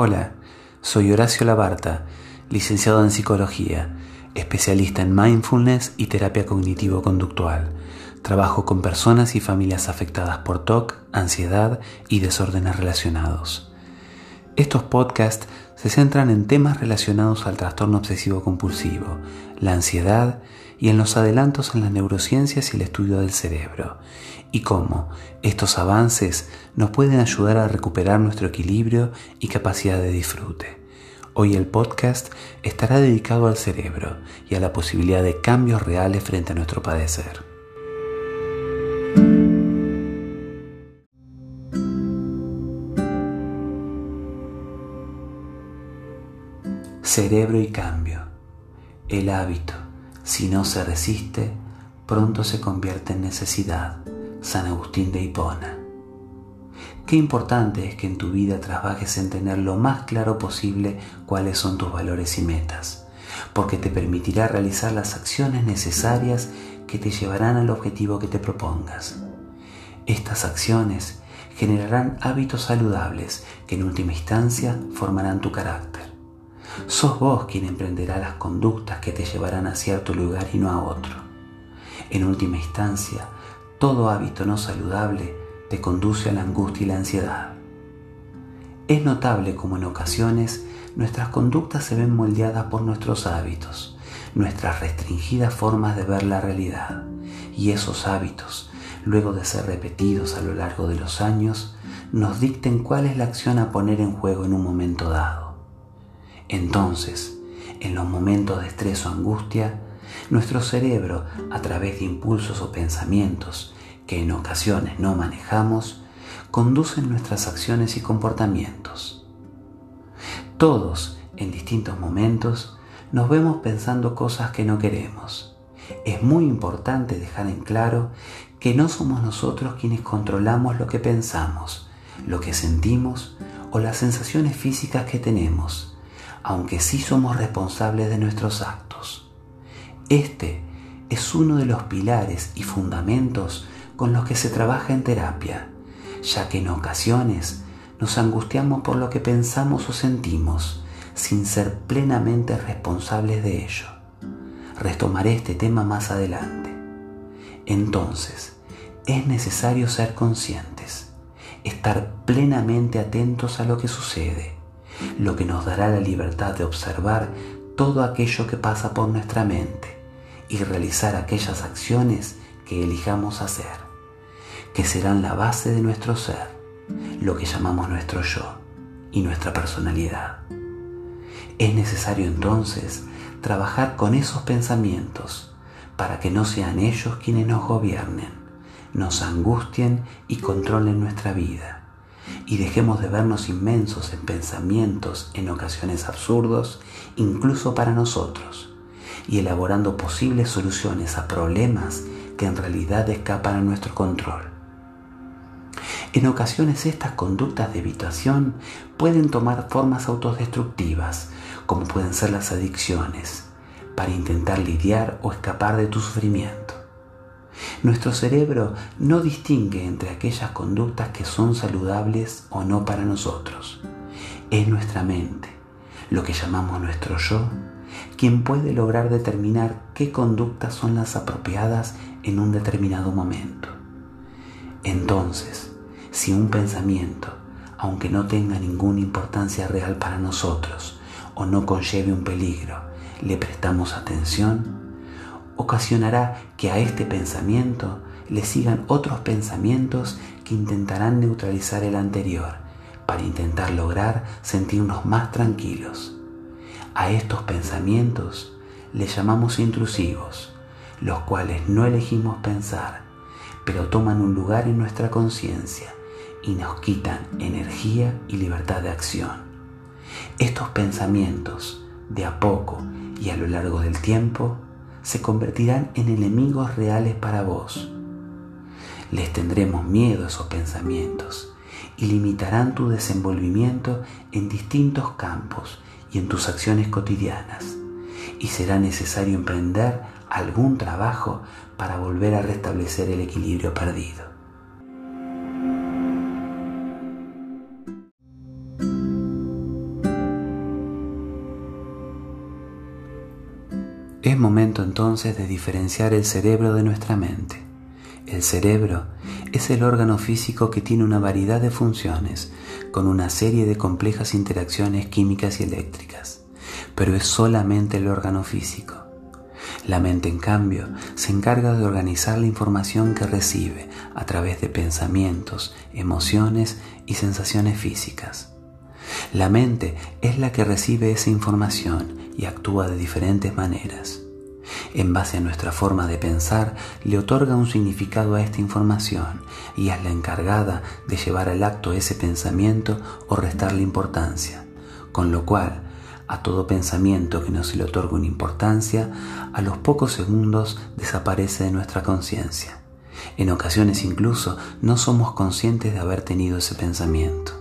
Hola, soy Horacio Labarta, licenciado en psicología, especialista en mindfulness y terapia cognitivo-conductual. Trabajo con personas y familias afectadas por TOC, ansiedad y desórdenes relacionados. Estos podcasts se centran en temas relacionados al trastorno obsesivo compulsivo, la ansiedad y en los adelantos en las neurociencias y el estudio del cerebro, y cómo estos avances nos pueden ayudar a recuperar nuestro equilibrio y capacidad de disfrute. Hoy el podcast estará dedicado al cerebro y a la posibilidad de cambios reales frente a nuestro padecer. Cerebro y cambio. El hábito, si no se resiste, pronto se convierte en necesidad. San Agustín de Hipona. Qué importante es que en tu vida trabajes en tener lo más claro posible cuáles son tus valores y metas, porque te permitirá realizar las acciones necesarias que te llevarán al objetivo que te propongas. Estas acciones generarán hábitos saludables que en última instancia formarán tu carácter. Sos vos quien emprenderá las conductas que te llevarán a cierto lugar y no a otro. En última instancia, todo hábito no saludable te conduce a la angustia y la ansiedad. Es notable como en ocasiones nuestras conductas se ven moldeadas por nuestros hábitos, nuestras restringidas formas de ver la realidad, y esos hábitos, luego de ser repetidos a lo largo de los años, nos dicten cuál es la acción a poner en juego en un momento dado. Entonces, en los momentos de estrés o angustia, nuestro cerebro, a través de impulsos o pensamientos que en ocasiones no manejamos, conducen nuestras acciones y comportamientos. Todos, en distintos momentos, nos vemos pensando cosas que no queremos. Es muy importante dejar en claro que no somos nosotros quienes controlamos lo que pensamos, lo que sentimos o las sensaciones físicas que tenemos aunque sí somos responsables de nuestros actos. Este es uno de los pilares y fundamentos con los que se trabaja en terapia, ya que en ocasiones nos angustiamos por lo que pensamos o sentimos sin ser plenamente responsables de ello. Retomaré este tema más adelante. Entonces, es necesario ser conscientes, estar plenamente atentos a lo que sucede lo que nos dará la libertad de observar todo aquello que pasa por nuestra mente y realizar aquellas acciones que elijamos hacer, que serán la base de nuestro ser, lo que llamamos nuestro yo y nuestra personalidad. Es necesario entonces trabajar con esos pensamientos para que no sean ellos quienes nos gobiernen, nos angustien y controlen nuestra vida y dejemos de vernos inmensos en pensamientos en ocasiones absurdos, incluso para nosotros, y elaborando posibles soluciones a problemas que en realidad escapan a nuestro control. En ocasiones estas conductas de evitación pueden tomar formas autodestructivas, como pueden ser las adicciones, para intentar lidiar o escapar de tu sufrimiento. Nuestro cerebro no distingue entre aquellas conductas que son saludables o no para nosotros. Es nuestra mente, lo que llamamos nuestro yo, quien puede lograr determinar qué conductas son las apropiadas en un determinado momento. Entonces, si un pensamiento, aunque no tenga ninguna importancia real para nosotros o no conlleve un peligro, le prestamos atención, ocasionará que a este pensamiento le sigan otros pensamientos que intentarán neutralizar el anterior para intentar lograr sentirnos más tranquilos. A estos pensamientos le llamamos intrusivos, los cuales no elegimos pensar, pero toman un lugar en nuestra conciencia y nos quitan energía y libertad de acción. Estos pensamientos, de a poco y a lo largo del tiempo, se convertirán en enemigos reales para vos. Les tendremos miedo a esos pensamientos y limitarán tu desenvolvimiento en distintos campos y en tus acciones cotidianas. Y será necesario emprender algún trabajo para volver a restablecer el equilibrio perdido. Es momento entonces de diferenciar el cerebro de nuestra mente. El cerebro es el órgano físico que tiene una variedad de funciones, con una serie de complejas interacciones químicas y eléctricas, pero es solamente el órgano físico. La mente, en cambio, se encarga de organizar la información que recibe a través de pensamientos, emociones y sensaciones físicas. La mente es la que recibe esa información y actúa de diferentes maneras. En base a nuestra forma de pensar, le otorga un significado a esta información y es la encargada de llevar al acto ese pensamiento o restarle importancia, con lo cual, a todo pensamiento que no se le otorga una importancia, a los pocos segundos desaparece de nuestra conciencia. En ocasiones incluso no somos conscientes de haber tenido ese pensamiento.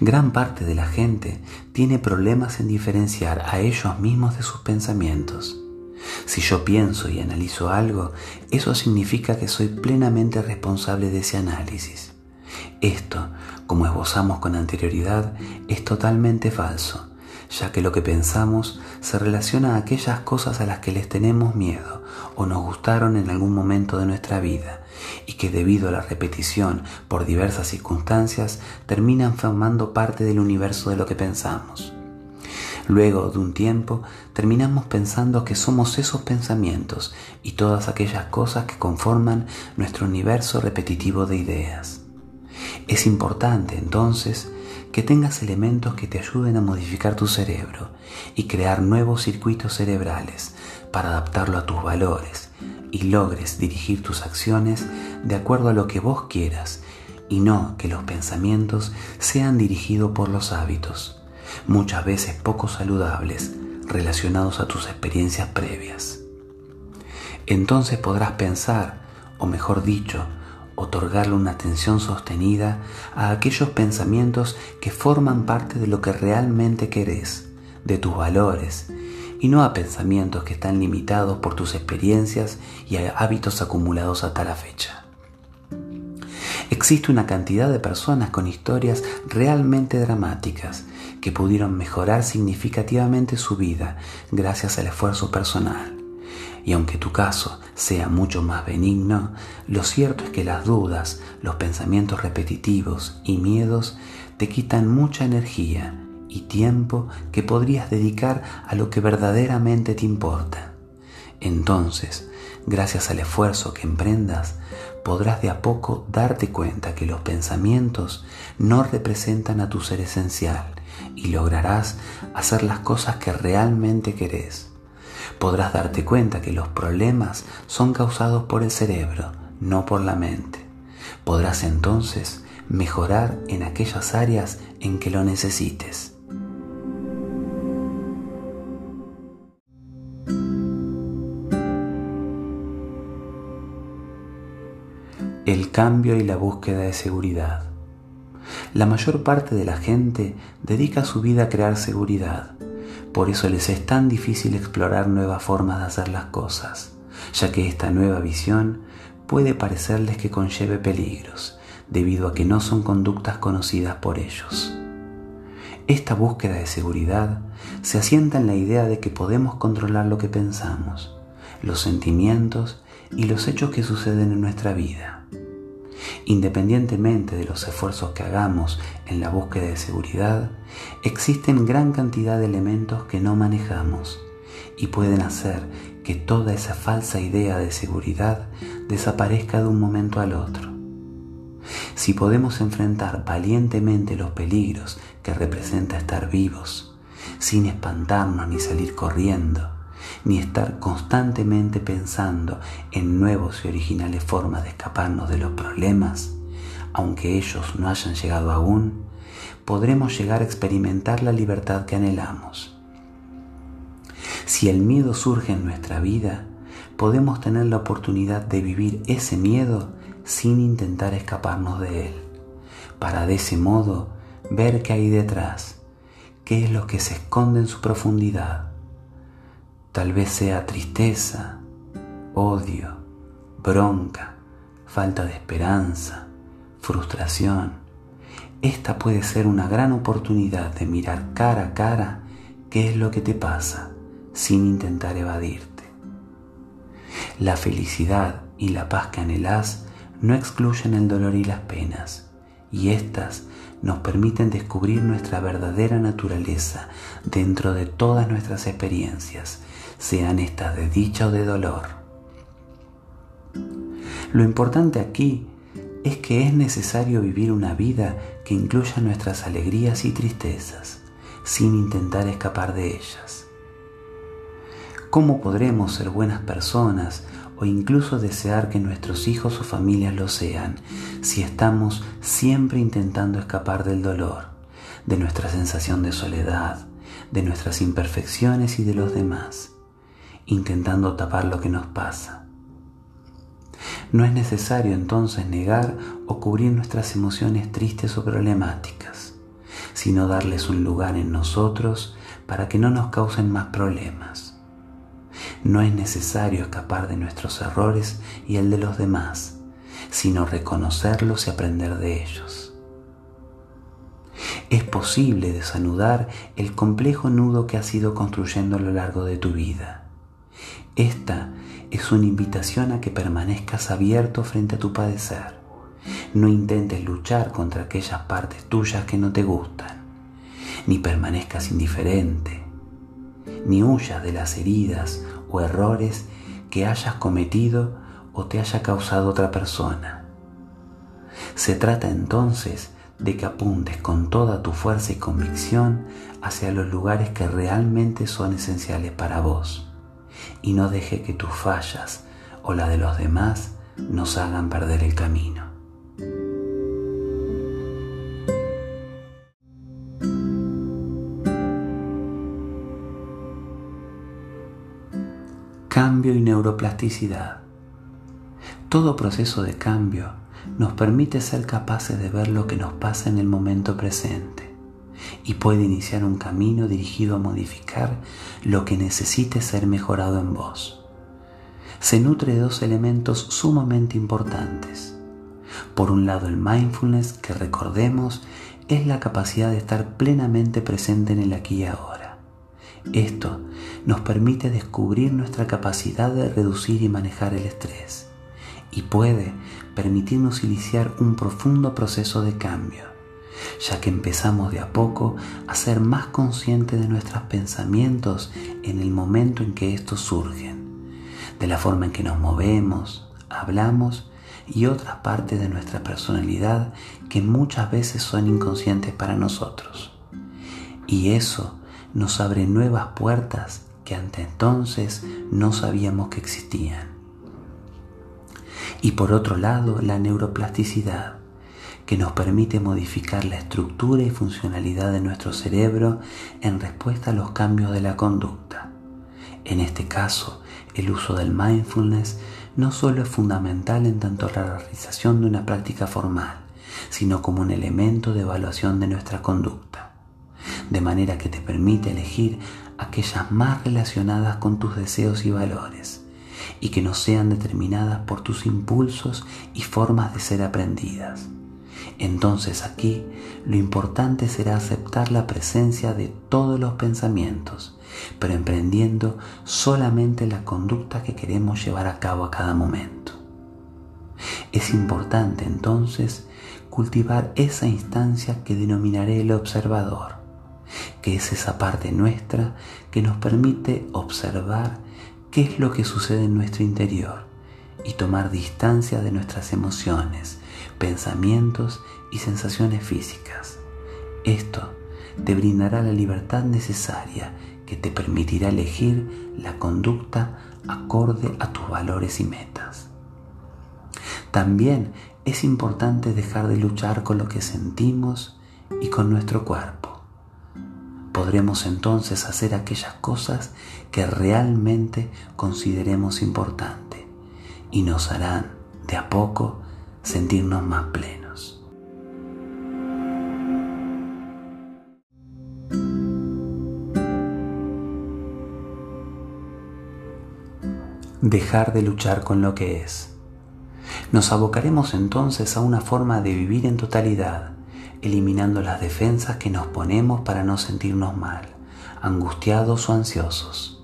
Gran parte de la gente tiene problemas en diferenciar a ellos mismos de sus pensamientos. Si yo pienso y analizo algo, eso significa que soy plenamente responsable de ese análisis. Esto, como esbozamos con anterioridad, es totalmente falso, ya que lo que pensamos se relaciona a aquellas cosas a las que les tenemos miedo o nos gustaron en algún momento de nuestra vida y que debido a la repetición por diversas circunstancias terminan formando parte del universo de lo que pensamos. Luego de un tiempo terminamos pensando que somos esos pensamientos y todas aquellas cosas que conforman nuestro universo repetitivo de ideas. Es importante entonces que tengas elementos que te ayuden a modificar tu cerebro y crear nuevos circuitos cerebrales para adaptarlo a tus valores y logres dirigir tus acciones de acuerdo a lo que vos quieras y no que los pensamientos sean dirigidos por los hábitos, muchas veces poco saludables, relacionados a tus experiencias previas. Entonces podrás pensar, o mejor dicho, otorgarle una atención sostenida a aquellos pensamientos que forman parte de lo que realmente querés, de tus valores, y no a pensamientos que están limitados por tus experiencias y hábitos acumulados hasta la fecha. Existe una cantidad de personas con historias realmente dramáticas que pudieron mejorar significativamente su vida gracias al esfuerzo personal. Y aunque tu caso sea mucho más benigno, lo cierto es que las dudas, los pensamientos repetitivos y miedos te quitan mucha energía y tiempo que podrías dedicar a lo que verdaderamente te importa. Entonces, gracias al esfuerzo que emprendas, podrás de a poco darte cuenta que los pensamientos no representan a tu ser esencial y lograrás hacer las cosas que realmente querés. Podrás darte cuenta que los problemas son causados por el cerebro, no por la mente. Podrás entonces mejorar en aquellas áreas en que lo necesites. El cambio y la búsqueda de seguridad. La mayor parte de la gente dedica su vida a crear seguridad. Por eso les es tan difícil explorar nuevas formas de hacer las cosas, ya que esta nueva visión puede parecerles que conlleve peligros, debido a que no son conductas conocidas por ellos. Esta búsqueda de seguridad se asienta en la idea de que podemos controlar lo que pensamos, los sentimientos y los hechos que suceden en nuestra vida. Independientemente de los esfuerzos que hagamos en la búsqueda de seguridad, existen gran cantidad de elementos que no manejamos y pueden hacer que toda esa falsa idea de seguridad desaparezca de un momento al otro. Si podemos enfrentar valientemente los peligros que representa estar vivos, sin espantarnos ni salir corriendo, ni estar constantemente pensando en nuevos y originales formas de escaparnos de los problemas, aunque ellos no hayan llegado aún, podremos llegar a experimentar la libertad que anhelamos. Si el miedo surge en nuestra vida, podemos tener la oportunidad de vivir ese miedo sin intentar escaparnos de él, para de ese modo ver qué hay detrás, qué es lo que se esconde en su profundidad Tal vez sea tristeza, odio, bronca, falta de esperanza, frustración. Esta puede ser una gran oportunidad de mirar cara a cara qué es lo que te pasa, sin intentar evadirte. La felicidad y la paz que anhelás no excluyen el dolor y las penas, y éstas nos permiten descubrir nuestra verdadera naturaleza dentro de todas nuestras experiencias, sean estas de dicha o de dolor. Lo importante aquí es que es necesario vivir una vida que incluya nuestras alegrías y tristezas, sin intentar escapar de ellas. ¿Cómo podremos ser buenas personas o incluso desear que nuestros hijos o familias lo sean si estamos siempre intentando escapar del dolor, de nuestra sensación de soledad, de nuestras imperfecciones y de los demás, intentando tapar lo que nos pasa. No es necesario entonces negar o cubrir nuestras emociones tristes o problemáticas, sino darles un lugar en nosotros para que no nos causen más problemas. No es necesario escapar de nuestros errores y el de los demás, sino reconocerlos y aprender de ellos. Es posible desanudar el complejo nudo que has ido construyendo a lo largo de tu vida. Esta es una invitación a que permanezcas abierto frente a tu padecer. No intentes luchar contra aquellas partes tuyas que no te gustan, ni permanezcas indiferente, ni huyas de las heridas o errores que hayas cometido o te haya causado otra persona. Se trata entonces de que apuntes con toda tu fuerza y convicción hacia los lugares que realmente son esenciales para vos y no deje que tus fallas o la de los demás nos hagan perder el camino. cambio y neuroplasticidad. Todo proceso de cambio nos permite ser capaces de ver lo que nos pasa en el momento presente y puede iniciar un camino dirigido a modificar lo que necesite ser mejorado en vos. Se nutre de dos elementos sumamente importantes. Por un lado el mindfulness, que recordemos, es la capacidad de estar plenamente presente en el aquí y ahora esto nos permite descubrir nuestra capacidad de reducir y manejar el estrés y puede permitirnos iniciar un profundo proceso de cambio, ya que empezamos de a poco a ser más conscientes de nuestros pensamientos en el momento en que estos surgen, de la forma en que nos movemos, hablamos y otras partes de nuestra personalidad que muchas veces son inconscientes para nosotros. Y eso nos abre nuevas puertas que ante entonces no sabíamos que existían. Y por otro lado, la neuroplasticidad, que nos permite modificar la estructura y funcionalidad de nuestro cerebro en respuesta a los cambios de la conducta. En este caso, el uso del mindfulness no solo es fundamental en tanto la realización de una práctica formal, sino como un elemento de evaluación de nuestra conducta de manera que te permite elegir aquellas más relacionadas con tus deseos y valores, y que no sean determinadas por tus impulsos y formas de ser aprendidas. Entonces aquí lo importante será aceptar la presencia de todos los pensamientos, pero emprendiendo solamente la conducta que queremos llevar a cabo a cada momento. Es importante entonces cultivar esa instancia que denominaré el observador, que es esa parte nuestra que nos permite observar qué es lo que sucede en nuestro interior y tomar distancia de nuestras emociones, pensamientos y sensaciones físicas. Esto te brindará la libertad necesaria que te permitirá elegir la conducta acorde a tus valores y metas. También es importante dejar de luchar con lo que sentimos y con nuestro cuerpo podremos entonces hacer aquellas cosas que realmente consideremos importante y nos harán de a poco sentirnos más plenos. Dejar de luchar con lo que es. Nos abocaremos entonces a una forma de vivir en totalidad eliminando las defensas que nos ponemos para no sentirnos mal, angustiados o ansiosos.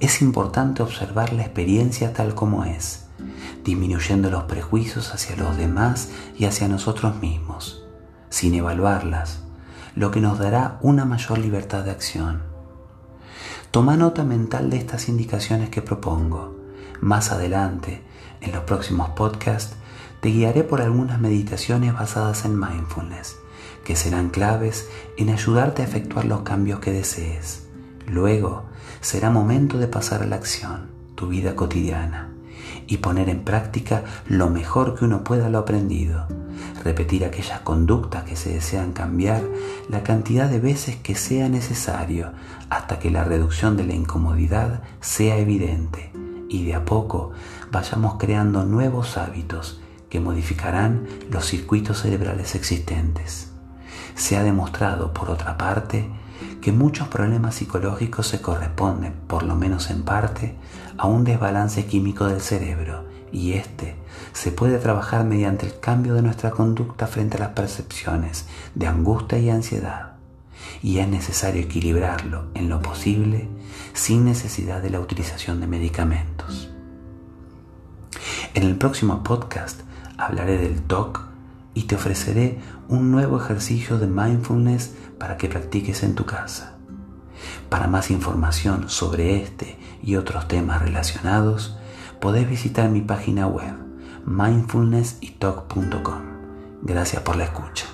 es importante observar la experiencia tal como es, disminuyendo los prejuicios hacia los demás y hacia nosotros mismos, sin evaluarlas, lo que nos dará una mayor libertad de acción. Toma nota mental de estas indicaciones que propongo. Más adelante, en los próximos podcasts, te guiaré por algunas meditaciones basadas en mindfulness, que serán claves en ayudarte a efectuar los cambios que desees. Luego, será momento de pasar a la acción, tu vida cotidiana, y poner en práctica lo mejor que uno pueda lo aprendido. Repetir aquellas conductas que se desean cambiar la cantidad de veces que sea necesario hasta que la reducción de la incomodidad sea evidente y de a poco vayamos creando nuevos hábitos que modificarán los circuitos cerebrales existentes. Se ha demostrado, por otra parte, que muchos problemas psicológicos se corresponden, por lo menos en parte, a un desbalance químico del cerebro y este se puede trabajar mediante el cambio de nuestra conducta frente a las percepciones de angustia y ansiedad. Y es necesario equilibrarlo en lo posible sin necesidad de la utilización de medicamentos. En el próximo podcast hablaré del TOC y te ofreceré un nuevo ejercicio de mindfulness para que practiques en tu casa. Para más información sobre este y otros temas relacionados, podés visitar mi página web mindfulnesstalk.com. Gracias por la escucha.